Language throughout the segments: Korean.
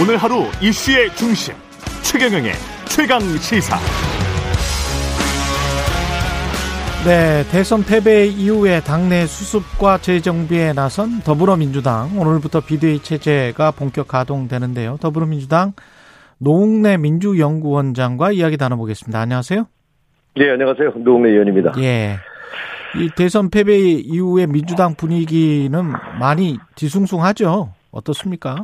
오늘 하루 이슈의 중심 최경영의 최강 시사. 네, 대선 패배 이후에 당내 수습과 재정비에 나선 더불어민주당 오늘부터 비대위 체제가 본격 가동되는데요. 더불어민주당 노웅래 민주연구원장과 이야기 나눠보겠습니다. 안녕하세요. 네, 안녕하세요. 노웅래 의원입니다. 예. 이 대선 패배 이후에 민주당 분위기는 많이 뒤숭숭하죠. 어떻습니까?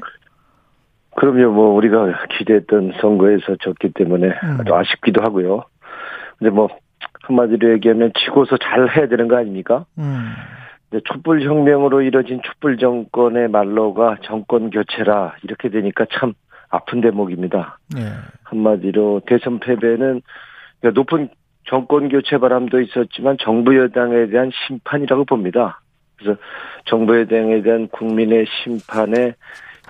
그럼요, 뭐, 우리가 기대했던 선거에서 졌기 때문에 음. 아주 아쉽기도 하고요. 근데 뭐, 한마디로 얘기하면 지고서 잘 해야 되는 거 아닙니까? 음. 촛불 혁명으로 이뤄진 촛불 정권의 말로가 정권 교체라 이렇게 되니까 참 아픈 대목입니다. 네. 한마디로 대선 패배는 높은 정권 교체 바람도 있었지만 정부 여당에 대한 심판이라고 봅니다. 그래서 정부 여당에 대한 국민의 심판에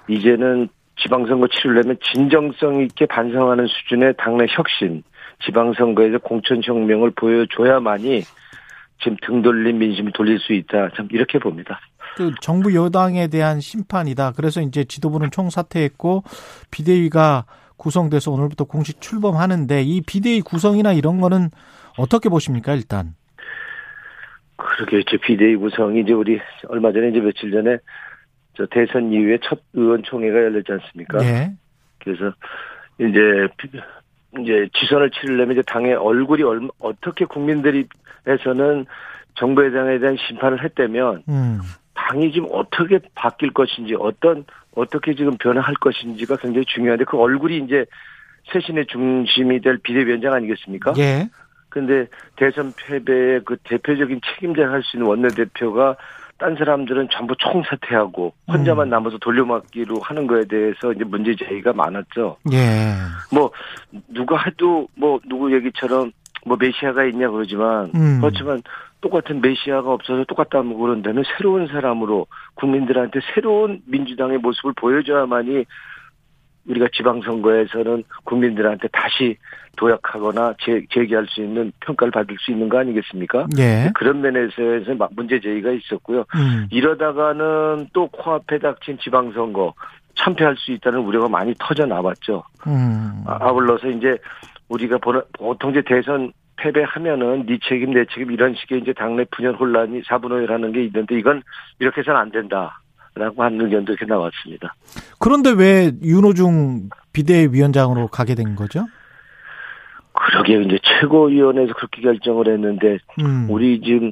이제는 지방선거 치르려면 진정성 있게 반성하는 수준의 당내 혁신, 지방선거에서 공천혁명을 보여줘야만이 지금 등 돌린 민심을 돌릴 수 있다. 참 이렇게 봅니다. 그 정부 여당에 대한 심판이다. 그래서 이제 지도부는 총사퇴했고 비대위가 구성돼서 오늘부터 공식 출범하는데 이 비대위 구성이나 이런 거는 어떻게 보십니까 일단? 그러게 이제 비대위 구성이 이제 우리 얼마 전에 이제 며칠 전에 저 대선 이후에 첫 의원총회가 열렸지 않습니까? 네. 그래서 이제 이제 지선을 치르려면 이제 당의 얼굴이 얼마, 어떻게 국민들이 에서는 정부에 대한 심판을 했다면 음. 당이 지금 어떻게 바뀔 것인지 어떤 어떻게 지금 변화할 것인지가 굉장히 중요한데 그 얼굴이 이제 쇄신의 중심이 될 비대위원장 아니겠습니까? 예. 근데 대선 패배의 그 대표적인 책임자를 할 수 있는 원내대표가 딴 사람들은 전부 총사퇴하고 혼자만 음. 남아서 돌려막기로 하는 거에 대해서 이제 문제 제기가 많았죠. 예. 뭐 누가 해도 뭐 누구 얘기처럼 뭐 메시아가 있냐 그러지만 음. 그렇지만 똑같은 메시아가 없어서 똑같다고 그런다면 새로운 사람으로 국민들한테 새로운 민주당의 모습을 보여줘야만이 우리가 지방선거에서는 국민들한테 다시 도약하거나 재, 재기할 수 있는 평가를 받을 수 있는 거 아니겠습니까? 예. 그런 면에서 막 문제 제기가 있었고요. 음. 이러다가는 또 코앞에 닥친 지방선거 참패할 수 있다는 우려가 많이 터져 나왔죠. 음. 아, 아울러서 이제 우리가 보통 이제 대선 패배하면은 네 책임 내 책임 이런 식의 이제 당내 분열 혼란이 사분오열하는 게 있는데 이건 이렇게 해서는 안 된다. 라고 하는 의견도 이렇게 나왔습니다. 그런데 왜 윤호중 비대위원장으로 가게 된 거죠? 그러게 이제 최고위원회에서 그렇게 결정을 했는데 음. 우리 지금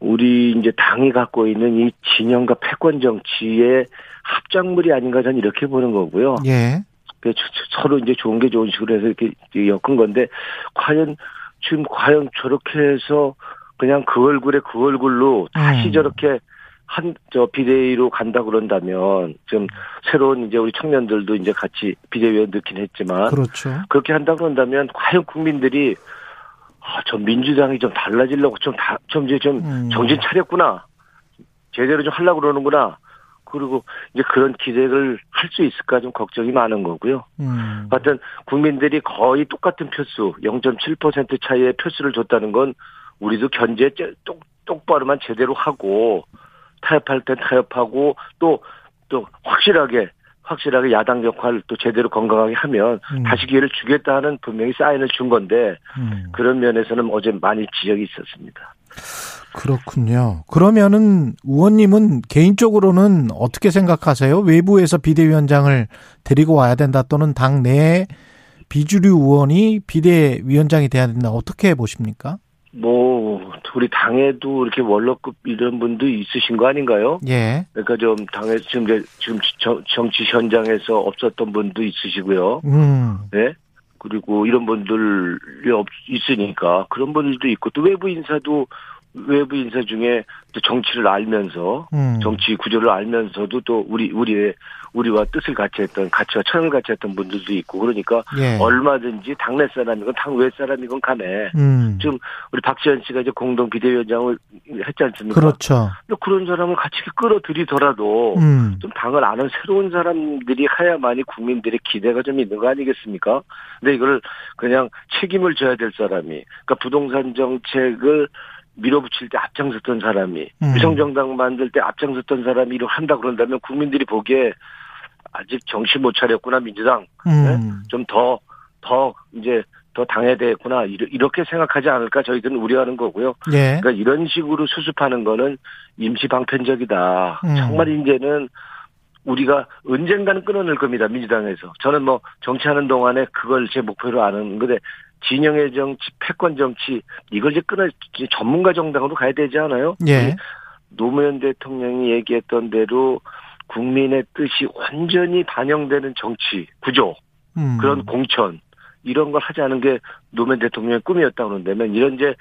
우리 이제 당이 갖고 있는 이 진영과 패권 정치의 합작물이 아닌가 저는 이렇게 보는 거고요. 예. 서로 이제 좋은 게 좋은 식으로 해서 이렇게 엮은 건데 과연 지금 과연 저렇게 해서 그냥 그 얼굴에 그 얼굴로 다시 음. 저렇게 한 저 비대위로 간다 그런다면 지금 새로운 이제 우리 청년들도 이제 같이 비대위원 넣긴 했지만 그렇죠. 그렇게 한다 그런다면 과연 국민들이 아, 저 민주당이 좀 달라지려고 좀 다, 좀 이제 좀 음. 정신 차렸구나. 제대로 좀 하려고 그러는구나. 그리고 이제 그런 기대를 할 수 있을까 좀 걱정이 많은 거고요. 음. 하여튼 국민들이 거의 똑같은 표수 0.7% 차이의 표수를 줬다는 건 우리도 견제 똑, 똑바로만 제대로 하고 타협할 때 타협하고 또 또 확실하게 확실하게 야당 역할을 또 제대로 건강하게 하면 음. 다시 기회를 주겠다는 분명히 사인을 준 건데 음. 그런 면에서는 어제 많이 지적이 있었습니다. 그렇군요. 그러면은 의원님은 개인적으로는 어떻게 생각하세요? 외부에서 비대위원장을 데리고 와야 된다 또는 당 내에 비주류 의원이 비대위원장이 돼야 된다. 어떻게 보십니까? 뭐 우리 당에도 이렇게 원로급 이런 분도 있으신 거 아닌가요? 예. 그러니까 좀 당에 지금 지금 정치 현장에서 없었던 분도 있으시고요. 음. 네. 그리고 이런 분들이 없 있으니까 그런 분들도 있고 또 외부 인사도 외부 인사 중에 또 정치를 알면서 음. 정치 구조를 알면서도 또 우리 우리의 우리와 뜻을 같이 했던 가치와 철을 같이 했던 분들도 있고 그러니까 예. 얼마든지 당내 사람이건 당외 사람이건 간에 음. 지금 우리 박지원 씨가 이제 공동 비대위원장을 했지 않습니까? 그렇죠. 그런 사람을 같이 끌어들이더라도 음. 좀 당을 아는 새로운 사람들이 해야만이 국민들의 기대가 좀 있는 거 아니겠습니까? 근데 이걸 그냥 책임을 져야 될 사람이 그러니까 부동산 정책을 밀어붙일 때 앞장섰던 사람이 음. 위성정당 만들 때 앞장섰던 사람이 이렇게 한다 그런다면 국민들이 보기에 아직 정신 못 차렸구나 민주당 음. 네? 좀더더 더 이제 더 당해야 되겠구나 이렇게 생각하지 않을까 저희들은 우려하는 거고요. 예. 그러니까 이런 식으로 수습하는 거는 임시 방편적이다. 음. 정말 이제는 우리가 언젠가는 끊어낼 겁니다 민주당에서. 저는 뭐 정치하는 동안에 그걸 제 목표로 아는 건데 진영의 정치, 패권 정치 이걸 이제 끊어 전문가 정당으로 가야 되지 않아요? 예. 노무현 대통령이 얘기했던 대로 국민의 뜻이 완전히 반영되는 정치 구조 음. 그런 공천 이런 걸 하자는 게 노무현 대통령의 꿈이었다 그런다면 이런 이제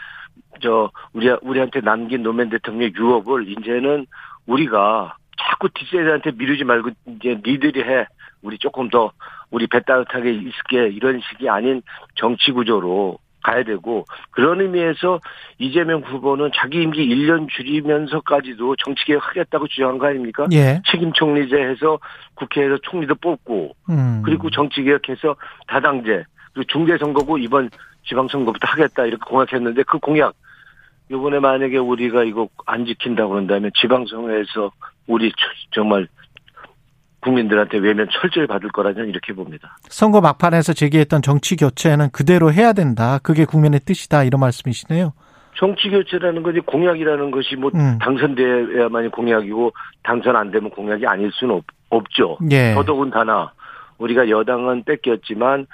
저 우리 우리한테 남긴 노무현 대통령의 유업을 이제는 우리가 자꾸 뒷세대한테 미루지 말고 이제 니들이 해 우리 조금 더 우리 배 따뜻하게 있을게 이런 식이 아닌 정치 구조로 가야 되고 그런 의미에서 이재명 후보는 자기 임기 1년 줄이면서까지도 정치개혁 하겠다고 주장한 거 아닙니까? 예. 책임 총리제 해서 국회에서 총리도 뽑고 음. 그리고 정치개혁해서 다당제 그리고 중대선거고 이번 지방선거부터 하겠다 이렇게 공약했는데 그 공약 이번에 만약에 우리가 이거 안 지킨다고 그런다면 지방선거에서 우리 정말 국민들한테 외면 철저히 받을 거라는 이렇게 봅니다. 선거 막판에서 제기했던 정치 교체는 그대로 해야 된다. 그게 국민의 뜻이다. 이런 말씀이시네요. 정치 교체라는 것이 공약이라는 것이 뭐 음. 당선돼야만이 공약이고 당선 안 되면 공약이 아닐 수는 없, 없죠. 예. 더더군다나 우리가 여당은 뺏겼지만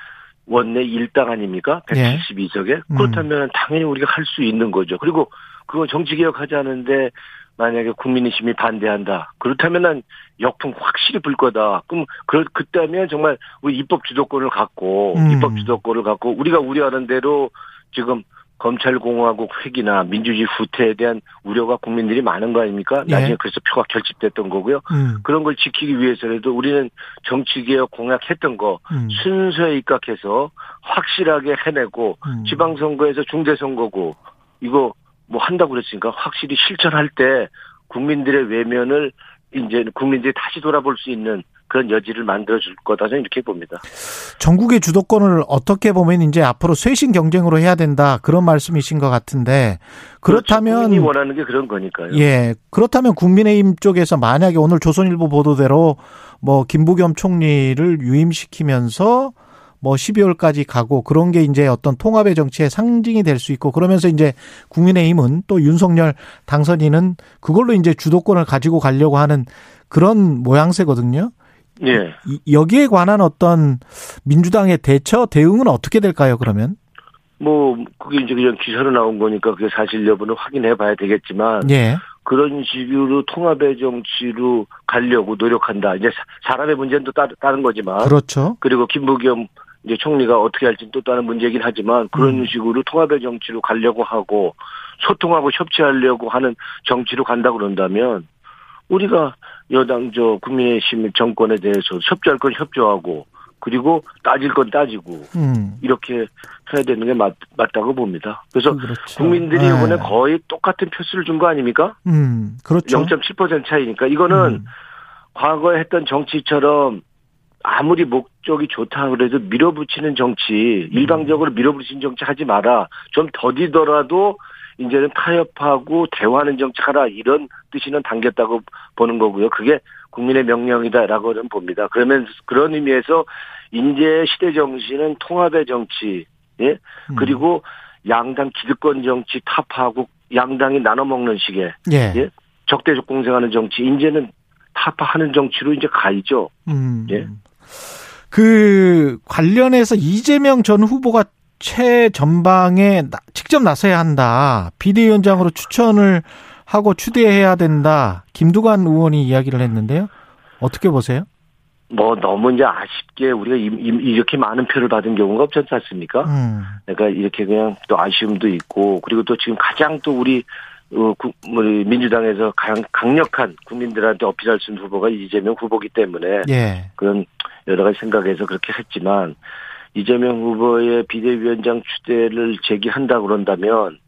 원내 1당 아닙니까? 172석에. 예. 그렇다면 음. 당연히 우리가 할 수 있는 거죠. 그리고 그거 정치 개혁하지 않은데 만약에 국민의힘이 반대한다. 그렇다면 난 역풍 확실히 불 거다. 그럼 그 그때면 정말 우리 입법 주도권을 갖고 음. 입법 주도권을 갖고 우리가 우려하는 대로 지금 검찰공화국 획이나 민주주의 후퇴에 대한 우려가 국민들이 많은 거 아닙니까? 예. 나중에 그래서 표가 결집됐던 거고요. 음. 그런 걸 지키기 위해서라도 우리는 정치개혁 공약했던 거 음. 순서에 입각해서 확실하게 해내고 음. 지방선거에서 중대선거고 이거 뭐 한다고 그랬으니까 확실히 실천할 때 국민들의 외면을 이제 국민들이 다시 돌아볼 수 있는 그런 여지를 만들어줄 거다 저는 이렇게 봅니다. 전국의 주도권을 어떻게 보면 이제 앞으로 쇄신 경쟁으로 해야 된다 그런 말씀이신 것 같은데 그렇다면 그렇죠. 국민이 원하는 게 그런 거니까요. 예 그렇다면 국민의힘 쪽에서 만약에 오늘 조선일보 보도대로 뭐 김부겸 총리를 유임시키면서 뭐 12월까지 가고 그런 게 이제 어떤 통합의 정치의 상징이 될 수 있고 그러면서 이제 국민의힘은 또 윤석열 당선인은 그걸로 이제 주도권을 가지고 가려고 하는 그런 모양새거든요. 예. 여기에 관한 어떤 민주당의 대처 대응은 어떻게 될까요? 그러면? 뭐 그게 이제 그냥 기사로 나온 거니까 그게 사실 여부는 확인해 봐야 되겠지만 예. 그런 식으로 통합의 정치로 가려고 노력한다. 이제 사람의 문제는 또 다른 거지만 그렇죠. 그리고 김부겸 이제 총리가 어떻게 할지는 또 다른 문제이긴 하지만 그런 음. 식으로 통합의 정치로 가려고 하고 소통하고 협치하려고 하는 정치로 간다 그런다면 우리가 여당 저 국민의힘 정권에 대해서 협조할 건 협조하고 그리고 따질 건 따지고 음. 이렇게 해야 되는 게 맞, 맞다고 봅니다. 그래서 그렇죠. 국민들이 네. 이번에 거의 똑같은 표수를 준 거 아닙니까? 음, 그렇죠. 0.7% 차이니까 이거는 음. 과거에 했던 정치처럼 아무리 목적이 좋다 그래도 밀어붙이는 정치, 음. 일방적으로 밀어붙이는 정치 하지 마라. 좀 더디더라도 이제는 타협하고 대화하는 정치 하라. 이런 뜻이는 담겼다고 보는 거고요. 그게 국민의 명령이다라고 는 봅니다. 그러면 그런 의미에서 인제 시대 정신은 통합의 정치, 예? 음. 그리고 양당 기득권 정치 타파하고 양당이 나눠 먹는 식의 예. 예? 적대적 공생하는 정치, 이제는 타파하는 정치로 이제 가야죠. 음. 예. 그 관련해서 이재명 전 후보가 최전방에 직접 나서야 한다. 비대위원장으로 추천을 하고 추대해야 된다. 김두관 의원이 이야기를 했는데요. 어떻게 보세요? 뭐 너무 이제 아쉽게 우리가 이렇게 많은 표를 받은 경우가 없지 않습니까? 음. 그러니까 이렇게 그냥 또 아쉬움도 있고 그리고 또 지금 가장 또 우리 어, 우리 민주당에서 가장 강력한 국민들한테 어필할 수 있는 후보가 이재명 후보기 때문에 예. 그런 여러 가지 생각해서 그렇게 했지만 이재명 후보의 비대위원장 추대를 제기한다 그런다면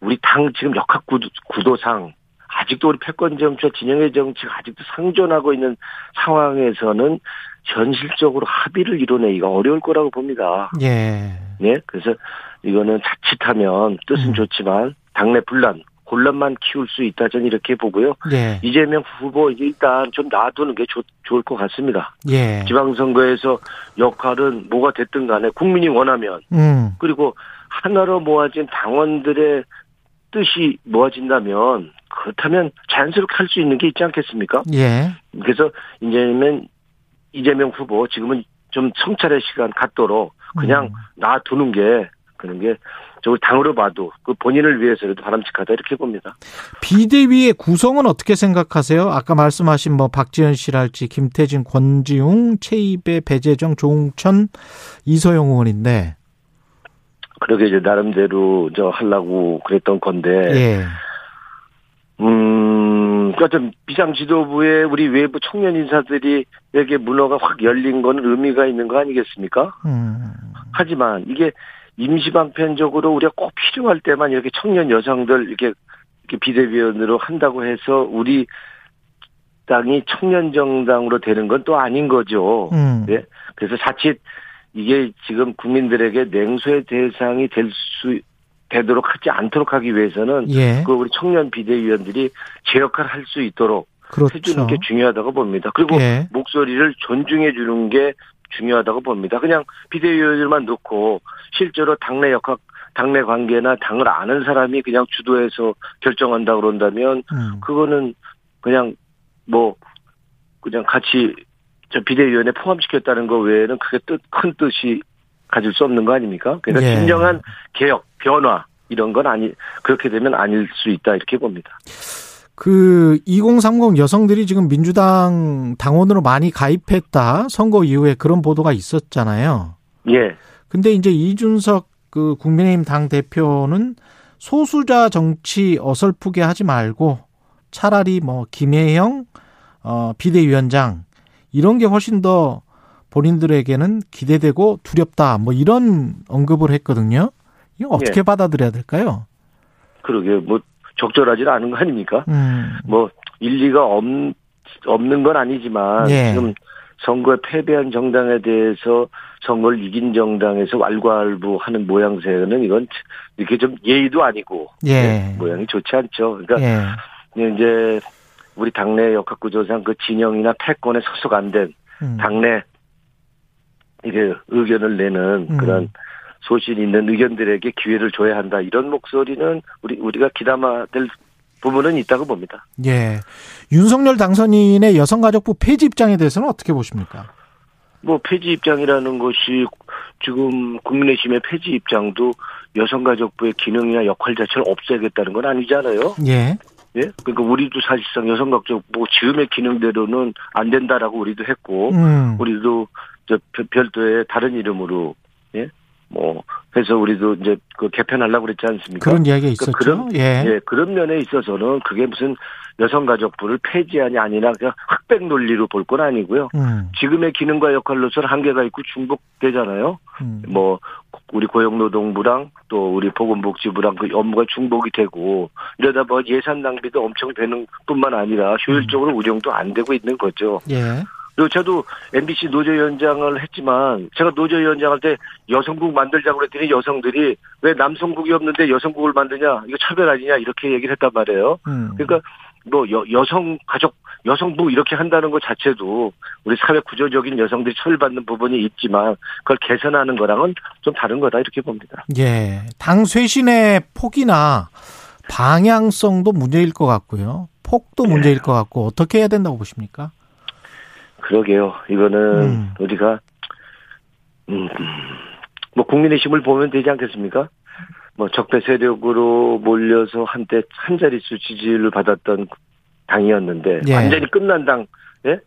우리 당 지금 역학 구도, 상 아직도 우리 패권 정치와 진영의 정치가 아직도 상존하고 있는 상황에서는 현실적으로 합의를 이뤄내기가 어려울 거라고 봅니다. 예. 네. 그래서 이거는 자칫하면 뜻은 음. 좋지만 당내 분란 혼란만 키울 수 있다 저는 이렇게 보고요. 예. 이재명 후보 일단 좀 놔두는 게 좋, 좋을 것 같습니다. 예. 지방선거에서 역할은 뭐가 됐든 간에 국민이 원하면 음. 그리고 하나로 모아진 당원들의 뜻이 모아진다면 그렇다면 자연스럽게 할 수 있는 게 있지 않겠습니까? 예. 그래서 이제는 이재명 후보 지금은 좀 성찰의 시간 갖도록 그냥 음. 놔두는 게 그런 게 저걸 당으로 봐도 그 본인을 위해서라도 바람직하다 이렇게 봅니다. 비대위의 구성은 어떻게 생각하세요? 아까 말씀하신 뭐 박지현 씨랄지 김태진, 권지웅, 최입의 배재정, 조홍천, 이소영 의원인데 그렇게 이제 나름대로 저 하려고 그랬던 건데 예. 음, 그러니까 좀 비상 지도부에 우리 외부 청년 인사들이 이렇게 문화가 확 열린 건 의미가 있는 거 아니겠습니까? 음. 하지만 이게 임시방편적으로 우리가 꼭 필요할 때만 이렇게 청년 여성들 이렇게, 이렇게 비대위원으로 한다고 해서 우리 당이 청년 정당으로 되는 건 또 아닌 거죠. 음. 네. 그래서 자칫 이게 지금 국민들에게 냉소의 대상이 될 수 되도록 하지 않도록 하기 위해서는 예. 그 우리 청년 비대위원들이 제 역할을 할수 있도록 그렇죠. 해주는 게 중요하다고 봅니다. 그리고 예. 목소리를 존중해 주는 게 중요하다고 봅니다. 그냥 비대위원들만 놓고 실제로 당내 역학 당내 관계나 당을 아는 사람이 그냥 주도해서 결정한다 그런다면 음. 그거는 그냥 뭐 그냥 같이 저 비대위원회 포함시켰다는 거 외에는 크게 뜻, 큰 뜻이 가질 수 없는 거 아닙니까? 그러니까 예. 진정한 개혁, 변화 이런 건 아니 그렇게 되면 아닐 수 있다 이렇게 봅니다. 그 2030 여성들이 지금 민주당 당원으로 많이 가입했다 선거 이후에 그런 보도가 있었잖아요. 예. 근데 이제 이준석 그 국민의힘 당 대표는 소수자 정치 어설프게 하지 말고 차라리 뭐 김혜영 어 비대위원장 이런 게 훨씬 더 본인들에게는 기대되고 두렵다 뭐 이런 언급을 했거든요. 이거 어떻게 예. 받아들여야 될까요? 그러게 뭐 적절하지 않은 거 아닙니까? 음. 뭐 일리가 없, 없는 건 아니지만 예. 지금 선거에 패배한 정당에 대해서 선거를 이긴 정당에서 왈가왈부하는 모양새는 이건 이렇게 좀 예의도 아니고 예. 네, 모양이 좋지 않죠. 그러니까 예. 이제 우리 당내 역학구조상 그 진영이나 패권에 소속 안된 음. 당내 이게 의견을 내는 음. 그런 소신 있는 의견들에게 기회를 줘야 한다. 이런 목소리는 우리 우리가 기담아 될 부분은 있다고 봅니다. 예. 윤석열 당선인의 여성가족부 폐지 입장에 대해서는 어떻게 보십니까? 뭐 폐지 입장이라는 것이 지금 국민의힘의 폐지 입장도 여성가족부의 기능이나 역할 자체를 없애야겠다는 건 아니잖아요. 예. 예? 그러니까 우리도 사실상 여성가족부 지금의 기능대로는 안 된다라고 우리도 했고, 음. 우리도 저 별도의 다른 이름으로 예? 뭐 해서 우리도 이제 그 개편하려고 그랬지 않습니까? 그런 이야기가 그러니까 있었죠. 그런 예. 예. 그런 면에 있어서는 그게 무슨 여성가족부를 폐지하니 아니라 그냥 흑백 논리로 볼 건 아니고요. 음. 지금의 기능과 역할로서는 한계가 있고 중복되잖아요. 음. 뭐 우리 고용노동부랑 또 우리 보건복지부랑 그 업무가 중복이 되고 이러다 보니 예산 낭비도 엄청 되는 뿐만 아니라 효율적으로 음. 운영도 안 되고 있는 거죠. 예. 그리고 저도 MBC 노조위원장을 했지만 제가 노조위원장 할 때 여성국 만들자고 그랬더니 여성들이 왜 남성국이 없는데 여성국을 만드냐 이거 차별 아니냐 이렇게 얘기를 했단 말이에요. 음. 그러니까 뭐 여, 여성 가족 여성부 이렇게 한다는 것 자체도 우리 사회 구조적인 여성들이 처벌받는 부분이 있지만 그걸 개선하는 거랑은 좀 다른 거다 이렇게 봅니다. 예. 당 쇄신의 폭이나 방향성도 문제일 것 같고요. 폭도 문제일 것 같고 어떻게 해야 된다고 보십니까? 그러게요. 이거는 음. 우리가 음, 뭐 국민의 힘을 보면 되지 않겠습니까? 뭐 적대 세력으로 몰려서 한때 한 자릿수 지지를 받았던 당이었는데 예. 완전히 끝난 당, 예?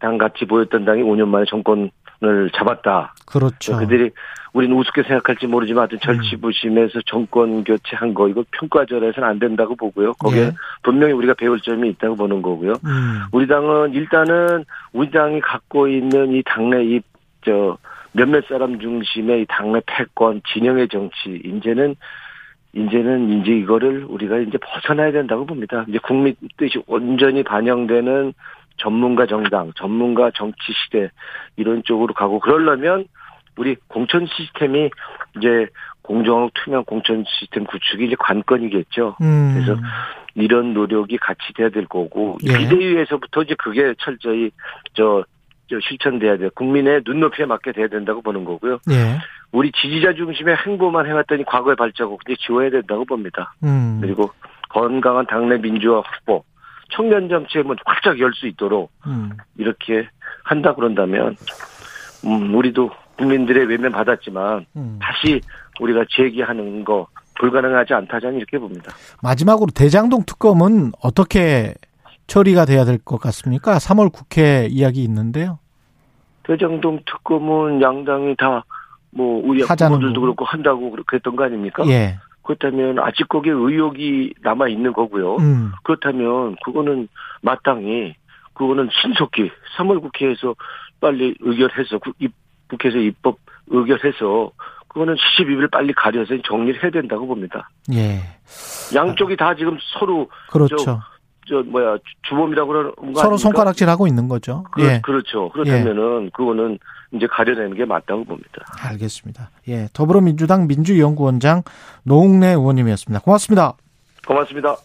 당 같이 보였던 당이 5년 만에 정권 을 잡았다. 그렇죠. 그들이 우리는 우습게 생각할지 모르지만 하여튼 절치부심해서 정권 교체한 거 이거 평가절에서는 안 된다고 보고요. 거기에 예. 분명히 우리가 배울 점이 있다고 보는 거고요. 음. 우리 당은 일단은 우리 당이 갖고 있는 이 당내 이저 몇몇 사람 중심의 이 당내 패권 진영의 정치 이제는 이제는 이제 이거를 우리가 이제 벗어나야 된다고 봅니다. 이제 국민 뜻이 온전히 반영되는 전문가 정당, 전문가 정치 시대 이런 쪽으로 가고 그러려면 우리 공천 시스템이 이제 공정하고 투명 공천 시스템 구축이 이제 관건이겠죠. 음. 그래서 이런 노력이 같이 돼야 될 거고 예. 비대위에서부터 이제 그게 철저히 저, 저 실천돼야 돼. 국민의 눈높이에 맞게 돼야 된다고 보는 거고요. 예. 우리 지지자 중심의 행보만 해왔더니 과거의 발자국 이제 지워야 된다고 봅니다. 음. 그리고 건강한 당내 민주화 확보, 청년 정치의 활짝 열 수 있도록 음. 이렇게 한다 그런다면 음, 우리도 국민들의 외면 받았지만 음. 다시 우리가 제기하는 거 불가능하지 않다 저는 이렇게 봅니다. 마지막으로 대장동 특검은 어떻게 처리가 돼야 될 것 같습니까? 3월 국회 이야기 있는데요. 대장동 특검은 양당이 다 뭐 우리 후보들도 그렇고 한다고 그렇게 했던 거 아닙니까? 예. 그렇다면 아직 거기에 의혹이 남아 있는 거고요. 음. 그렇다면 그거는 마땅히 그거는 신속히 3월 국회에서 빨리 의결해서 국회에서 입법 의결해서 그거는 12일 빨리 가려서 정리를 해야 된다고 봅니다. 예. 양쪽이 다 지금 서로 그렇죠. 저, 저 뭐야 주범이라고 그러는 거 서로 손가락질하고 있는 거죠. 그, 예. 그렇죠. 그렇다면은 예. 그거는 이제 가려내는 게 맞다고 봅니다. 알겠습니다. 예, 더불어민주당 민주연구원장 노웅래 의원님이었습니다. 고맙습니다. 고맙습니다.